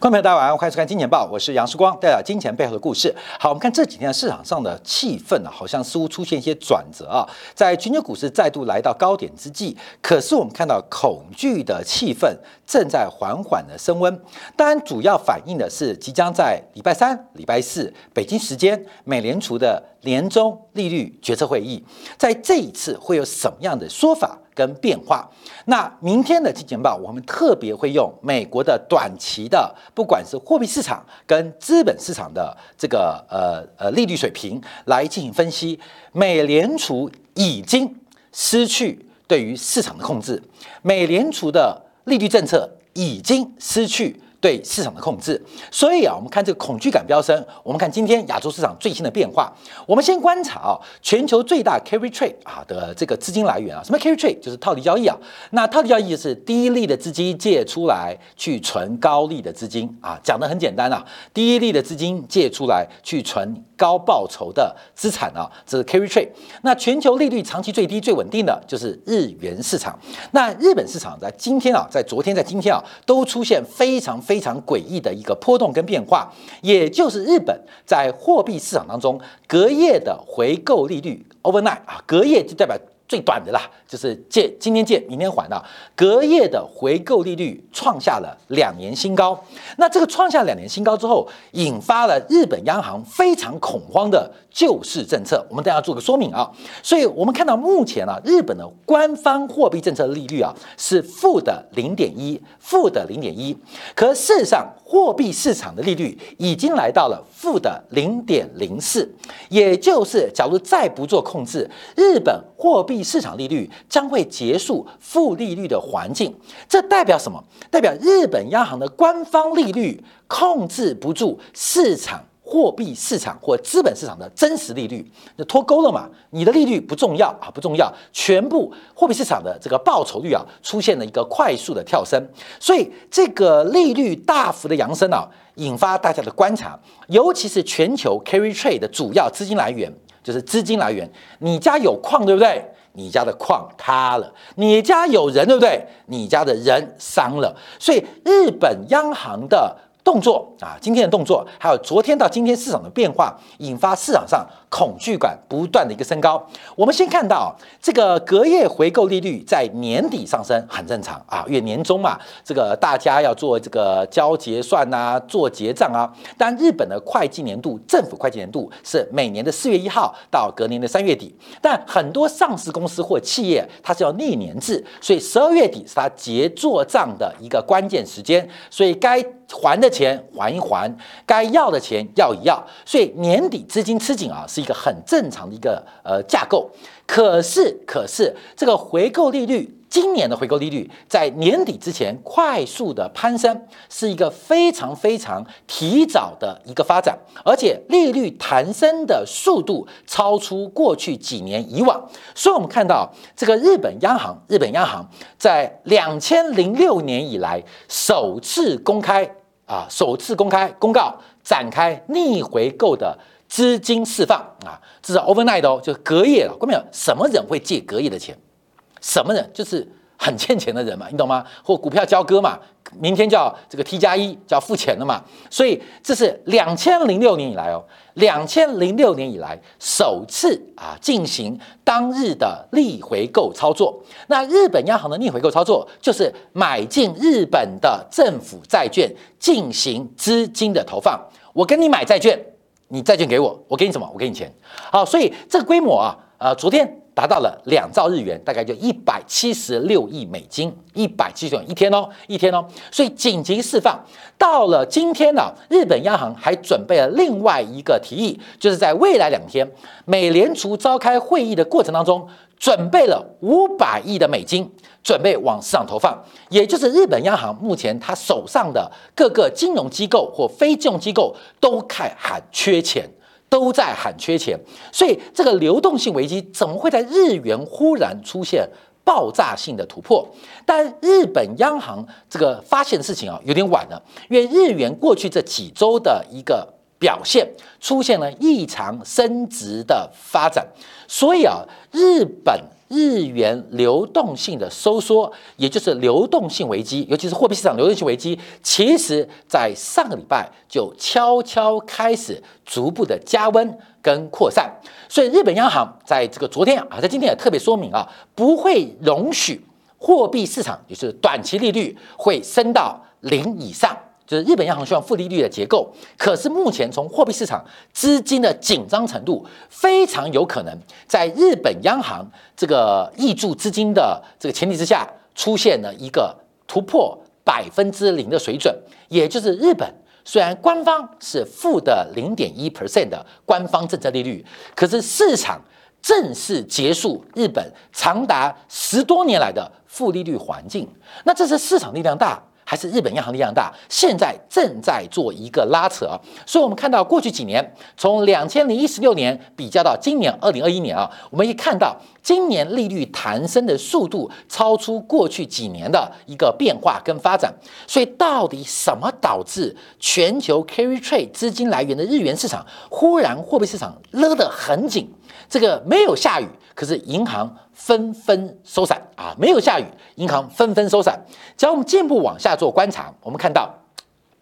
观众朋友，大家晚上好，欢迎收看《金钱报》，我是杨世光，带来金钱背后的故事。好，我们看这几天市场上的气氛呢，好像似乎出现一些转折啊。在全球股市再度来到高点之际，可是我们看到恐惧的气氛正在缓缓的升温。当然，主要反映的是即将在礼拜三、礼拜四北京时间，美联储的年终利率决策会议，在这一次会有什么样的说法？跟变化，那明天的金钱报，我们特别会用美国的短期的，不管是货币市场跟资本市场的这个呃呃利率水平来进行分析。美联储已经失去对于市场的控制，美联储的利率政策已经失去。对市场的控制，所以啊，我们看这个恐惧感飙升。我们看今天亚洲市场最新的变化。我们先观察啊，全球最大 carry trade 啊的这个资金来源啊，什么 carry trade 就是套利交易啊。那套利交易就是低利的资金借出来去存高利的资金啊，讲的很简单啊，低利的资金借出来去存高报酬的资产啊，这是 carry trade。那全球利率长期最低最稳定的就是日元市场。那日本市场在今天啊，在昨天在今天啊，都出现非常。非常诡异的一个波动跟变化，也就是日本在货币市场当中隔夜的回购利率 overnight 啊，隔夜就代表。最短的啦，就是借今天借明天还的，隔夜的回购利率创下了两年新高。那这个创下两年新高之后，引发了日本央行非常恐慌的救市政策。我们等下做个说明啊。所以我们看到目前啊，日本的官方货币政策利率啊是负的零点一，负的零点一。可事实上，货币市场的利率已经来到了负的零点零四，也就是假如再不做控制，日本货币。市场利率将会结束负利率的环境，这代表什么？代表日本央行的官方利率控制不住市场货币市场或资本市场的真实利率，那脱钩了嘛？你的利率不重要啊，不重要，全部货币市场的这个报酬率啊，出现了一个快速的跳升，所以这个利率大幅的扬升啊，引发大家的观察，尤其是全球 carry trade 的主要资金来源，就是资金来源，你家有矿对不对？你家的矿塌了，你家有人对不对？你家的人伤了，所以日本央行的。动作啊，今天的动作，还有昨天到今天市场的变化，引发市场上恐惧感不断的一个升高。我们先看到这个隔夜回购利率在年底上升，很正常啊，因为年终嘛，这个大家要做这个交结算啊，做结账啊。但日本的会计年度，政府会计年度是每年的四月一号到隔年的三月底，但很多上市公司或企业它是要逆年制，所以十二月底是它结做账的一个关键时间，所以该。还的钱还一还，该要的钱要一要，所以年底资金吃紧啊，是一个很正常的一个呃架构。可是，可是这个回购利率，今年的回购利率在年底之前快速的攀升，是一个非常非常提早的一个发展，而且利率弹升的速度超出过去几年以往。所以，我们看到这个日本央行，日本央行在两千零六年以来首次公开。啊，首次公开公告展开逆回购的资金释放啊，这是 overnight 哦，就是隔夜了。关没有？什么人会借隔夜的钱？什么人？就是很欠钱的人嘛，你懂吗？或股票交割嘛，明天叫这个 T 加一就要付钱了嘛。所以这是两千零六年以来哦。两千零六年以来首次啊进行当日的逆回购操作。那日本央行的逆回购操作就是买进日本的政府债券进行资金的投放。我跟你买债券，你债券给我，我给你什么？我给你钱。好，所以这个规模啊，呃，昨天。达到了两兆日元，大概就一百七十六亿美金，一百七十六一天哦，一天哦，所以紧急释放。到了今天呢，日本央行还准备了另外一个提议，就是在未来两天，美联储召开会议的过程当中，准备了五百亿的美金，准备往市场投放。也就是日本央行目前他手上的各个金融机构或非金融机构都开喊缺钱。都在喊缺钱，所以这个流动性危机怎么会在日元忽然出现爆炸性的突破？但日本央行这个发现的事情啊，有点晚了，因为日元过去这几周的一个表现出现了异常升值的发展，所以啊，日本日元流动性的收缩，也就是流动性危机，尤其是货币市场流动性危机，其实在上个礼拜就悄悄开始逐步的加温跟扩散。所以日本央行在这个昨天啊，在今天也特别说明啊，不会容许货币市场就是短期利率会升到零以上。就是日本央行希望负利率的结构，可是目前从货币市场资金的紧张程度，非常有可能在日本央行这个挹注资金的这个前提之下，出现了一个突破百分之零的水准。也就是日本虽然官方是负的零点一 percent 的官方政策利率，可是市场正式结束日本长达十多年来的负利率环境。那这是市场力量大。还是日本央行力量大，现在正在做一个拉扯，所以我们看到过去几年，从两千零一十六年比较到今年二零二一年啊，我们一看到今年利率弹升的速度超出过去几年的一个变化跟发展，所以到底什么导致全球 carry trade 资金来源的日元市场忽然货币市场勒得很紧？这个没有下雨，可是银行纷纷收伞啊！没有下雨，银行纷纷收伞。只要我们进一步往下做观察，我们看到，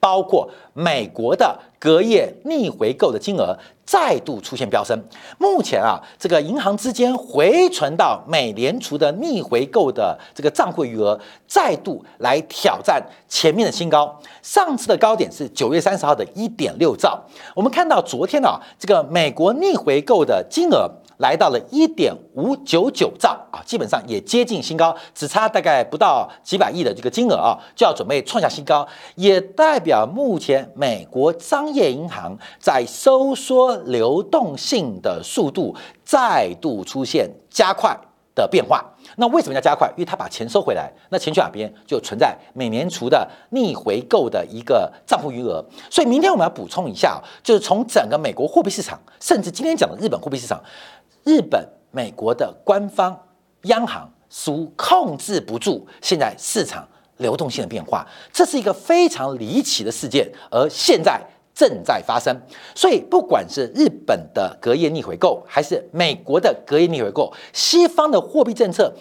包括美国的隔夜逆回购的金额再度出现飙升。目前啊，这个银行之间回存到美联储的逆回购的这个账户余额再度来挑战前面的新高。上次的高点是九月三十号的一点六兆。我们看到昨天啊，这个美国逆回购的金额。来到了一点五九九兆啊，基本上也接近新高，只差大概不到几百亿的这个金额啊，就要准备创下新高，也代表目前美国商业银行在收缩流动性的速度再度出现加快的变化。那为什么要加快？因为他把钱收回来，那钱去哪边就存在美联储的逆回购的一个账户余额。所以明天我们要补充一下，就是从整个美国货币市场，甚至今天讲的日本货币市场。日本、美国的官方央行似乎控制不住现在市场流动性的变化，这是一个非常离奇的事件，而现在正在发生。所以，不管是日本的隔夜逆回购，还是美国的隔夜逆回购，西方的货币政策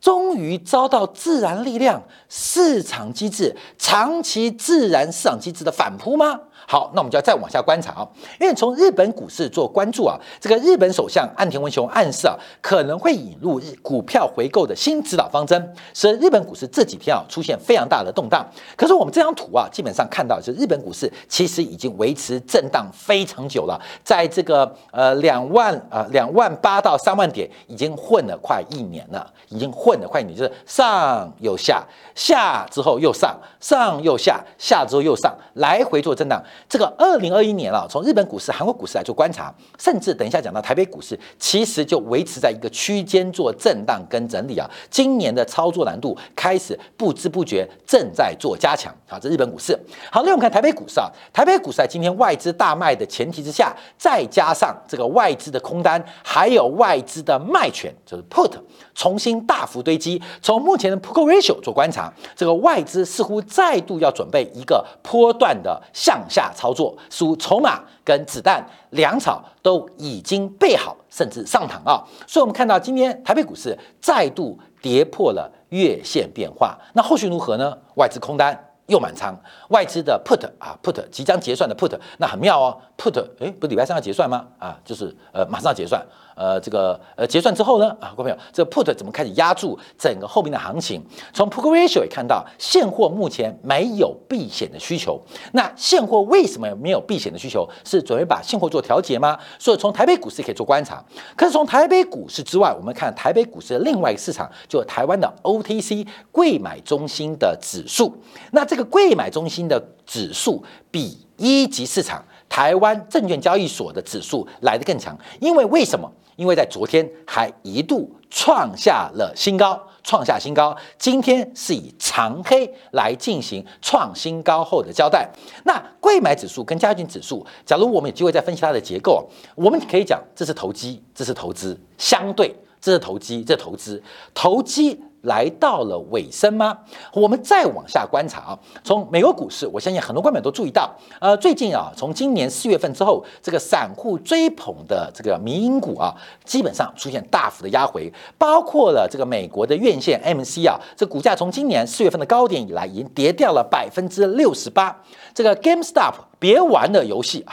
终于遭到自然力量、市场机制、长期自然市场机制的反扑吗？好，那我们就要再往下观察啊，因为从日本股市做关注啊，这个日本首相岸田文雄暗示啊，可能会引入日股票回购的新指导方针，使日本股市这几天啊出现非常大的动荡。可是我们这张图啊，基本上看到是日本股市其实已经维持震荡非常久了，在这个呃两万呃两万八到三万点已经混了快一年了，已经混了快一年，就是上又下，下之后又上，上又下，下之后又上，来回做震荡。这个二零二一年啊，从日本股市、韩国股市来做观察，甚至等一下讲到台北股市，其实就维持在一个区间做震荡跟整理啊。今年的操作难度开始不知不觉正在做加强啊。这日本股市好，那我们看台北股市啊，台北股市在今天外资大卖的前提之下，再加上这个外资的空单，还有外资的卖权，就是 put 重新大幅堆积。从目前的 put ratio 做观察，这个外资似乎再度要准备一个波段的向下。下操作属筹码跟子弹粮草都已经备好，甚至上膛啊！所以，我们看到今天台北股市再度跌破了月线变化，那后续如何呢？外资空单又满仓，外资的 put 啊 put 即将结算的 put，那很妙哦，put 哎，不是礼拜三要结算吗？啊，就是呃马上要结算。呃，这个呃结算之后呢，啊，各位朋友，这个 put 怎么开始压住整个后面的行情？从 put ratio 也看到，现货目前没有避险的需求。那现货为什么没有避险的需求？是准备把现货做调节吗？所以从台北股市可以做观察。可是从台北股市之外，我们看台北股市的另外一个市场，就台湾的 OTC 贵买中心的指数。那这个贵买中心的指数比一级市场台湾证券交易所的指数来得更强，因为为什么？因为在昨天还一度创下了新高，创下新高，今天是以长黑来进行创新高后的交代。那贵买指数跟加权指数，假如我们有机会再分析它的结构，我们可以讲这是投机，这是投资，相对这是投机，这投资，投机来到了尾声吗？我们再往下观察啊，从美国股市，我相信很多观众都注意到，呃，最近啊，从今年四月份之后，这个散户追捧的这个民营股啊，基本上出现大幅的压回，包括了这个美国的院线 MC 啊，这股价从今年四月份的高点以来，已经跌掉了百分之六十八。这个 GameStop 别玩的游戏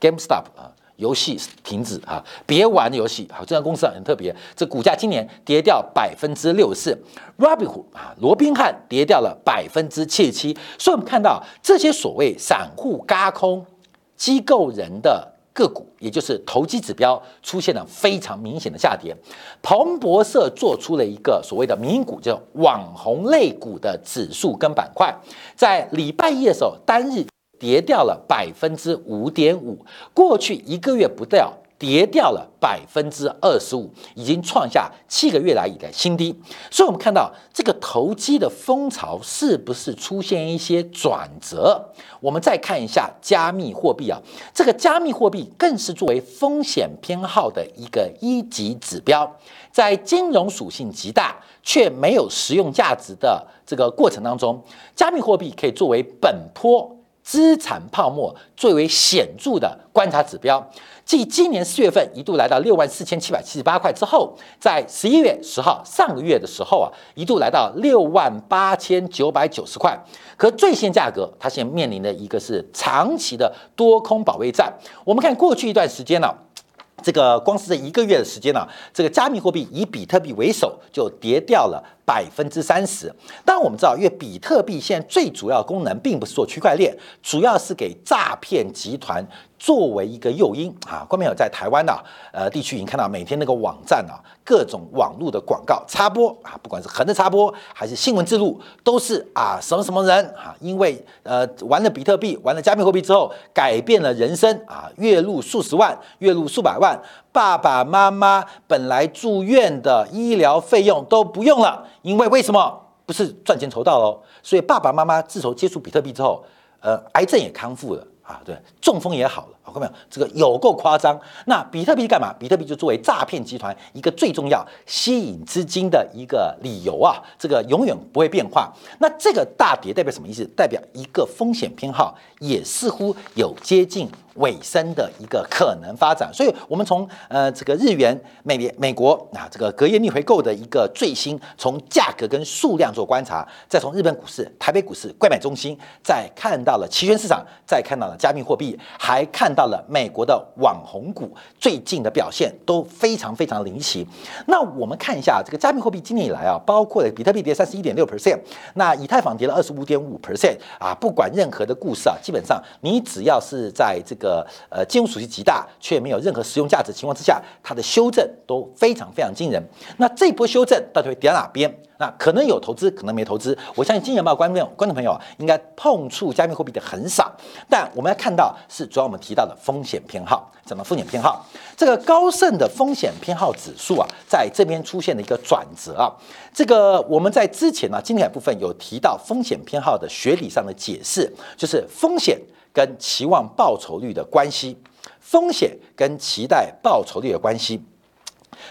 ，GameStop 啊。游戏停止啊！别玩游戏。好，这家公司很特别，这股价今年跌掉百分之六十四。Robinhood 啊，罗宾汉跌掉了百分之七十七。所以我们看到这些所谓散户嘎空机构人的个股，也就是投机指标出现了非常明显的下跌。彭博社做出了一个所谓的民股，叫网红类股的指数跟板块，在礼拜一的时候单日。跌掉了百分之五点五，过去一个月不掉，跌掉了百分之二十五，已经创下七个月来以来新低。所以，我们看到这个投机的风潮是不是出现一些转折？我们再看一下加密货币啊，这个加密货币更是作为风险偏好的一个一级指标，在金融属性极大却没有实用价值的这个过程当中，加密货币可以作为本坡。资产泡沫最为显著的观察指标，继今年四月份一度来到六万四千七百七十八块之后，在十一月十号上个月的时候啊，一度来到六万八千九百九十块。可最新价格，它现在面临的一个是长期的多空保卫战。我们看过去一段时间呢。这个光是这一个月的时间呢，这个加密货币以比特币为首就跌掉了百分之三十。当然我们知道，因为比特币现在最主要功能并不是做区块链，主要是给诈骗集团。作为一个诱因啊，观众有在台湾的呃地区已经看到每天那个网站啊，各种网络的广告插播啊，不管是横的插播还是新闻记录，都是啊什么什么人啊，因为呃玩了比特币、玩了加密货币之后，改变了人生啊，月入数十万、月入数百万，爸爸妈妈本来住院的医疗费用都不用了，因为为什么？不是赚钱筹到喽，所以爸爸妈妈自从接触比特币之后，呃，癌症也康复了。啊，对，中风也好了，好看没有？这个有够夸张。那比特币干嘛？比特币就作为诈骗集团一个最重要吸引资金的一个理由啊，这个永远不会变化。那这个大跌代表什么意思？代表一个风险偏好也似乎有接近。尾声的一个可能发展，所以我们从呃这个日元、美联、美国啊这个隔夜逆回购的一个最新从价格跟数量做观察，再从日本股市、台北股市购买中心，再看到了期权市场，再看到了加密货币，还看到了美国的网红股最近的表现都非常非常离奇。那我们看一下这个加密货币今年以来啊，包括了比特币跌三十一点六 percent，那以太坊跌了二十五点五 percent 啊，不管任何的故事啊，基本上你只要是在这个个呃金融属性极大却没有任何实用价值情况之下，它的修正都非常非常惊人。那这波修正到底会跌到哪边？那可能有投资，可能没投资。我相信金钱豹观众观众朋友应该碰触加密货币的很少。但我们要看到是主要我们提到的风险偏好，怎么风险偏好，这个高盛的风险偏好指数啊，在这边出现了一个转折啊。这个我们在之前呢，经典部分有提到风险偏好的学理上的解释，就是风险。跟期望报酬率的关系，风险跟期待报酬率的关系，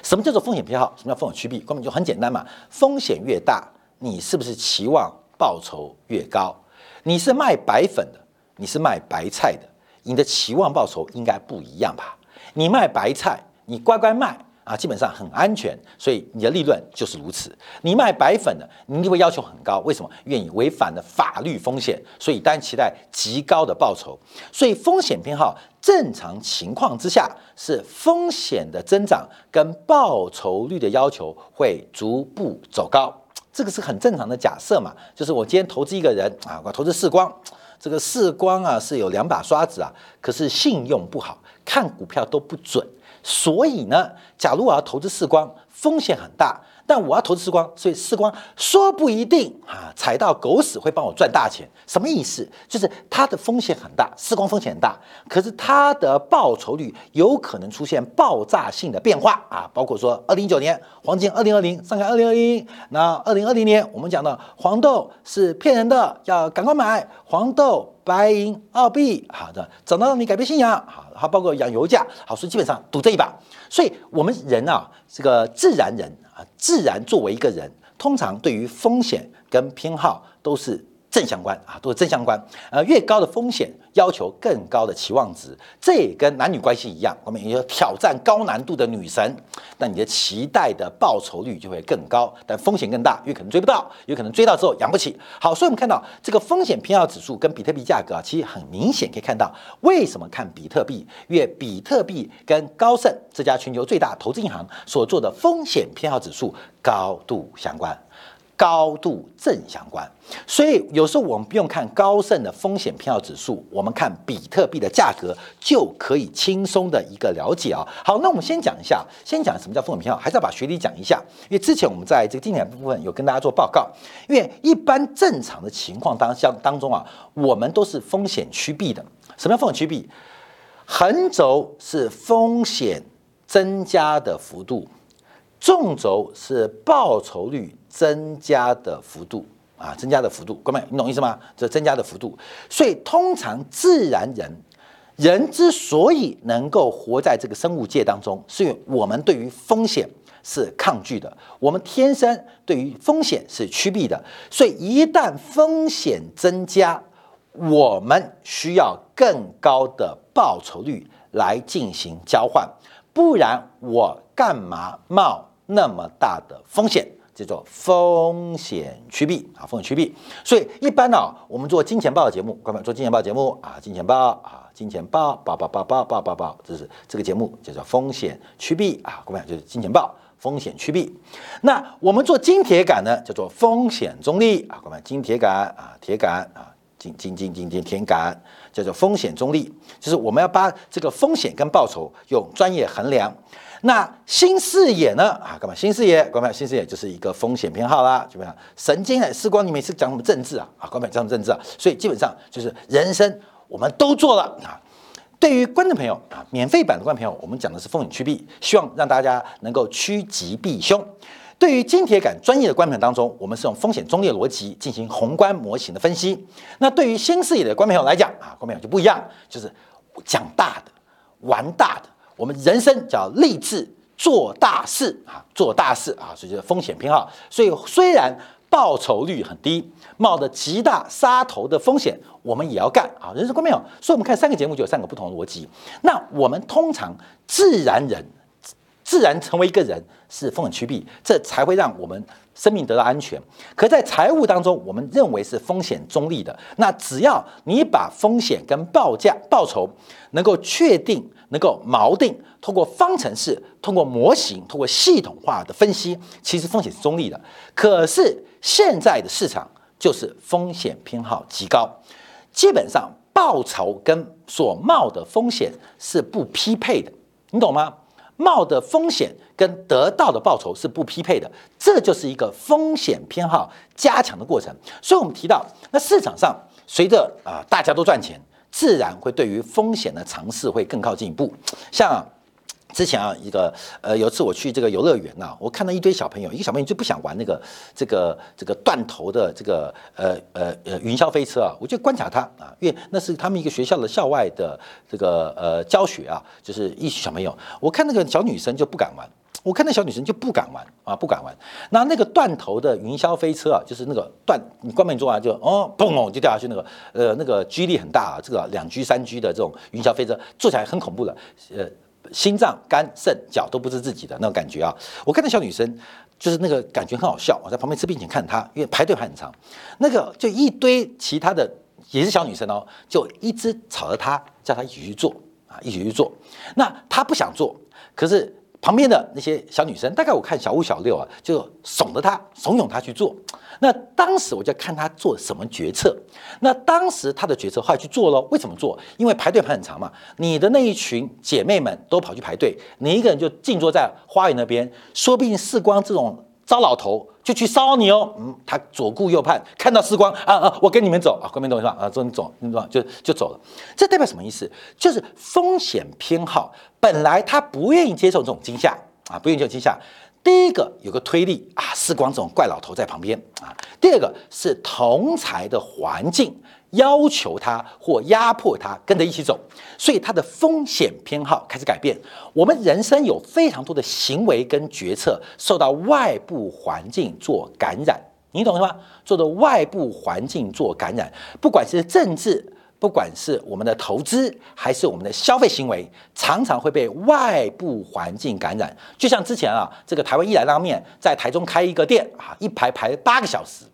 什么叫做风险偏好？什么叫风险趋避？根本就很简单嘛，风险越大，你是不是期望报酬越高？你是卖白粉的，你是卖白菜的，你的期望报酬应该不一样吧？你卖白菜，你乖乖卖。啊，基本上很安全，所以你的利润就是如此。你卖白粉的，你就会要求很高，为什么？愿意违反了法律风险，所以单期待极高的报酬。所以风险偏好正常情况之下，是风险的增长跟报酬率的要求会逐步走高，这个是很正常的假设嘛。就是我今天投资一个人啊，我投资世光，这个世光啊是有两把刷子啊，可是信用不好，看股票都不准。所以呢，假如我要投资视光，风险很大，但我要投资视光，所以视光说不一定啊，踩到狗屎会帮我赚大钱。什么意思？就是它的风险很大，视光风险很大，可是它的报酬率有可能出现爆炸性的变化啊！包括说，二零一九年黄金，二零二零上海二零二一，那二零二零年我们讲的黄豆是骗人的，要赶快买黄豆。白银、澳币，好的，涨到你改变信仰，好，还包括养油价，好，所以基本上赌这一把。所以我们人啊，这个自然人啊，自然作为一个人，通常对于风险跟偏好都是。正相关啊，都是正相关。呃，越高的风险要求更高的期望值，这也跟男女关系一样。我们有挑战高难度的女神，那你的期待的报酬率就会更高，但风险更大，因为可能追不到，有可能追到之后养不起。好，所以我们看到这个风险偏好指数跟比特币价格啊，其实很明显可以看到，为什么看比特币？因为比特币跟高盛这家全球最大投资银行所做的风险偏好指数高度相关。高度正相关，所以有时候我们不用看高盛的风险偏好指数，我们看比特币的价格就可以轻松的一个了解啊。好，那我们先讲一下，先讲什么叫风险偏好，还是要把学理讲一下。因为之前我们在这个经典部分有跟大家做报告，因为一般正常的情况当相当中啊，我们都是风险趋避的。什么叫风险趋避？横轴是风险增加的幅度。纵轴是报酬率增加的幅度啊，增加的幅度，各位，你懂意思吗？这增加的幅度。所以，通常自然人，人之所以能够活在这个生物界当中，是因为我们对于风险是抗拒的，我们天生对于风险是趋避的。所以，一旦风险增加，我们需要更高的报酬率来进行交换，不然我干嘛冒？那么大的风险叫做风险趋避啊，风险趋避。所以一般呢，我们做金钱豹的节目，各位做金钱豹节目啊，金钱豹啊，金钱豹，报报报报报报报，这是这个节目叫做风险趋避啊，各位就是金钱豹风险趋避。那我们做金铁杆呢，叫做风险中立啊，各位金铁杆啊，铁杆啊，金金金金金铁杆叫做风险中立，就是我们要把这个风险跟报酬用专业衡量。那新视野呢？啊，干嘛？新视野，关妹，新视野就是一个风险偏好啦，基本上神经的时光，你每次讲什么政治啊？啊，关妹讲什么政治啊？所以基本上就是人生我们都做了啊。对于观众朋友啊，免费版的观众朋友，我们讲的是风险趋避，希望让大家能够趋吉避凶。对于金铁杆专业的观众当中，我们是用风险中立逻辑进行宏观模型的分析。那对于新视野的观众朋友来讲啊，观众朋友就不一样，就是讲大的，玩大的。我们人生叫立志做大事啊，做大事啊，所以叫风险偏好。所以虽然报酬率很低，冒着极大杀头的风险，我们也要干啊。人生观没有？所以我们看三个节目就有三个不同的逻辑。那我们通常自然人，自然成为一个人是风险趋避，这才会让我们。生命得到安全，可在财务当中，我们认为是风险中立的。那只要你把风险跟报价、报酬能够确定、能够锚定，通过方程式、通过模型、通过系统化的分析，其实风险是中立的。可是现在的市场就是风险偏好极高，基本上报酬跟所冒的风险是不匹配的，你懂吗？冒的风险跟得到的报酬是不匹配的，这就是一个风险偏好加强的过程。所以，我们提到，那市场上随着啊大家都赚钱，自然会对于风险的尝试会更靠近一步，像。之前啊，一个呃，有次我去这个游乐园呐，我看到一堆小朋友，一个小朋友就不想玩那个这个这个断头的这个呃呃呃云霄飞车啊，我就观察他啊，因为那是他们一个学校的校外的这个呃教学啊，就是一群小朋友，我看那个小女生就不敢玩，我看那小女生就不敢玩啊，不敢玩。那那个断头的云霄飞车啊，就是那个断，你关门做完就哦嘣哦就掉下去，那个呃那个 G 力很大啊，这个两 G 三 G 的这种云霄飞车坐起来很恐怖的，呃。心脏、肝、肾、脚都不是自己的那种感觉啊！我看那小女生，就是那个感觉很好笑。我在旁边吃冰淇淋看她，因为排队排很长。那个就一堆其他的也是小女生哦，就一直吵着她，叫她一起去做啊，一起去做。那她不想做，可是旁边的那些小女生，大概我看小五、小六啊，就怂着她，怂恿她去做。那当时我就看他做什么决策。那当时他的决策后来去做了，为什么做？因为排队排很长嘛。你的那一群姐妹们都跑去排队，你一个人就静坐在花园那边，说不定世光这种糟老头就去烧你哦。嗯，他左顾右盼，看到世光啊啊，我跟你们走啊，跟你们走是吧？啊，走你走，你走就就走了。这代表什么意思？就是风险偏好。本来他不愿意接受这种惊吓啊，不愿意接受惊吓。第一个有个推力啊，世光这种怪老头在旁边啊。第二个是同才的环境要求他或压迫他跟着一起走，所以他的风险偏好开始改变。我们人生有非常多的行为跟决策受到外部环境做感染，你懂吗？做的外部环境做感染，不管是政治，不管是我们的投资，还是我们的消费行为，常常会被外部环境感染。就像之前啊，这个台湾一兰拉面在台中开一个店啊，一排排八个小时。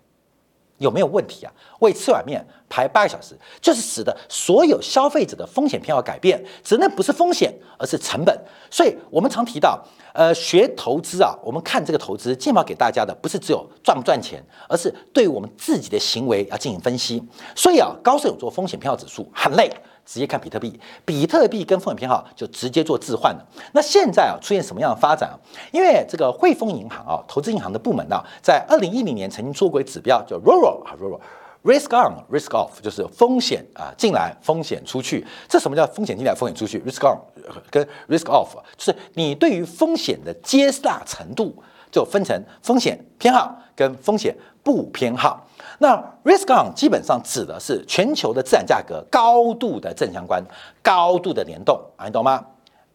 有没有问题啊？为吃碗面排八个小时，就是使得所有消费者的风险偏好改变。只能不是风险，而是成本。所以我们常提到，呃，学投资啊，我们看这个投资，建保给大家的不是只有赚不赚钱，而是对我们自己的行为要进行分析。所以啊，高盛有做风险偏好指数，很累。直接看比特币，比特币跟风险偏好就直接做置换了。那现在啊，出现什么样的发展啊？因为这个汇丰银行啊，投资银行的部门呢，在二零一零年曾经做过一指标，叫 RORO 啊，RORO，Risk On，Risk Off，就是风险啊进来，风险出去。这什么叫风险进来，风险出去？Risk On 跟 Risk Off，就是你对于风险的接纳程度，就分成风险偏好跟风险不偏好。那 risk on 基本上指的是全球的资产价格高度的正相关，高度的联动啊，你懂吗？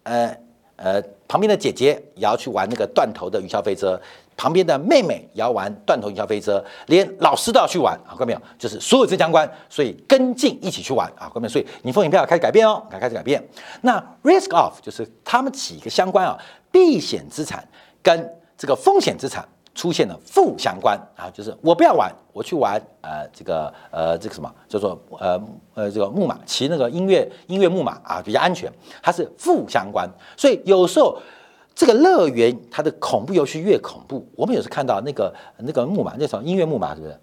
呃呃，旁边的姐姐也要去玩那个断头的云霄飞车，旁边的妹妹也要玩断头云霄飞车，连老师都要去玩啊，看到没有？就是所有正相关，所以跟进一起去玩啊，看到没有？所以你风险票开始改变哦，开始改变。那 risk off 就是他们几个相关啊，避险资产跟这个风险资产。出现了负相关啊，就是我不要玩，我去玩呃这个呃这个什么叫做呃呃这个木马骑那个音乐音乐木马啊比较安全，它是负相关，所以有时候这个乐园它的恐怖游戏越恐怖，我们有时看到那个那个木马那什么音乐木马是不是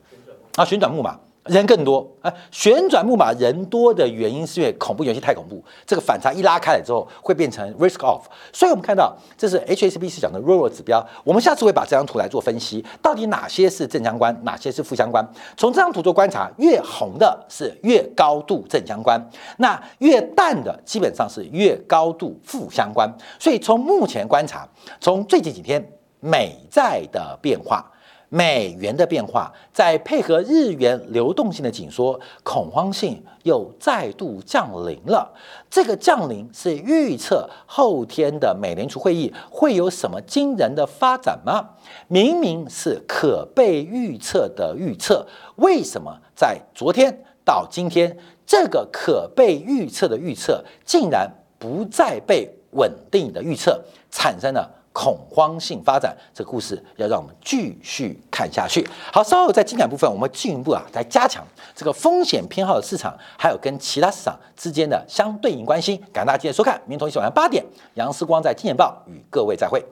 啊旋转木马。人更多，哎，旋转木马人多的原因是因为恐怖游戏太恐怖，这个反差一拉开来之后会变成 risk off，所以我们看到这是 HSBC 讲的 rural 指标，我们下次会把这张图来做分析，到底哪些是正相关，哪些是负相关？从这张图做观察，越红的是越高度正相关，那越淡的基本上是越高度负相关，所以从目前观察，从最近几天美债的变化。美元的变化，再配合日元流动性的紧缩，恐慌性又再度降临了。这个降临是预测后天的美联储会议会有什么惊人的发展吗？明明是可被预测的预测，为什么在昨天到今天，这个可被预测的预测竟然不再被稳定的预测，产生了？恐慌性发展，这个故事要让我们继续看下去。好，稍后在精感部分，我们进一步啊来加强这个风险偏好的市场，还有跟其他市场之间的相对应关系。感谢大家今天收看，明天同一时间晚上八点，杨思光在金钱报与各位再会。